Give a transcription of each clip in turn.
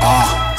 Ah,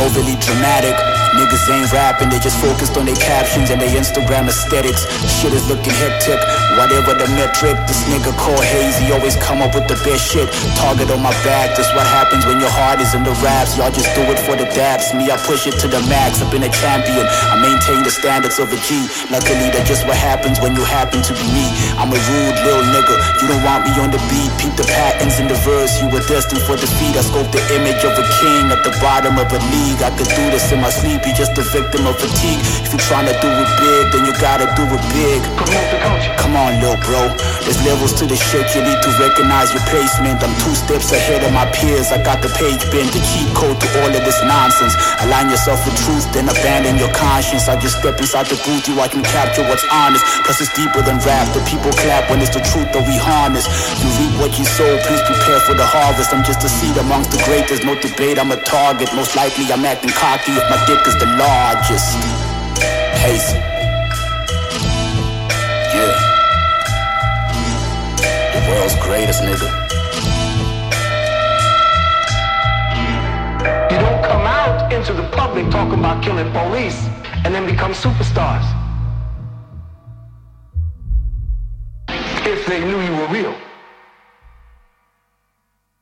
overly dramatic. Niggas ain't rapping, they just focused on their captions and their Instagram aesthetics. Shit is looking hectic, whatever the metric. This nigga called Hazey always come up with the best shit. Target on my back, that's what happens when your heart is in the raps. Y'all just do it for the daps. Me, I push it to the max. I've been a champion, I maintain the standards of a G. Luckily, that's just what happens when you happen to be me. I'm a rude little nigga, you don't want me on the beat. Peep the patterns in the verse, you were destined for defeat. I scope the image of a king at the bottom of a league. I could do this in my sleep be just a victim of fatigue. If you're trying to do it big, then you gotta do it big. Promote the culture. Come on, little bro. There's levels to the shit, you need to recognize your placement. I'm two steps ahead of my peers. I got the page bend, the cheat code to all of this nonsense. Align yourself with truth, then abandon your conscience. I just step inside the booth, you watch me capture what's honest. Plus, it's deeper than rap. The people clap when it's the truth that we harness. You reap what you sow, please prepare for the harvest. I'm just a seed amongst the great, there's no debate. I'm a target. Most likely, I'm acting cocky if my dick is the largest. Hazey. Yeah. The world's greatest nigga. You don't come out into the public talking about killing police and then become superstars. If they knew you were real.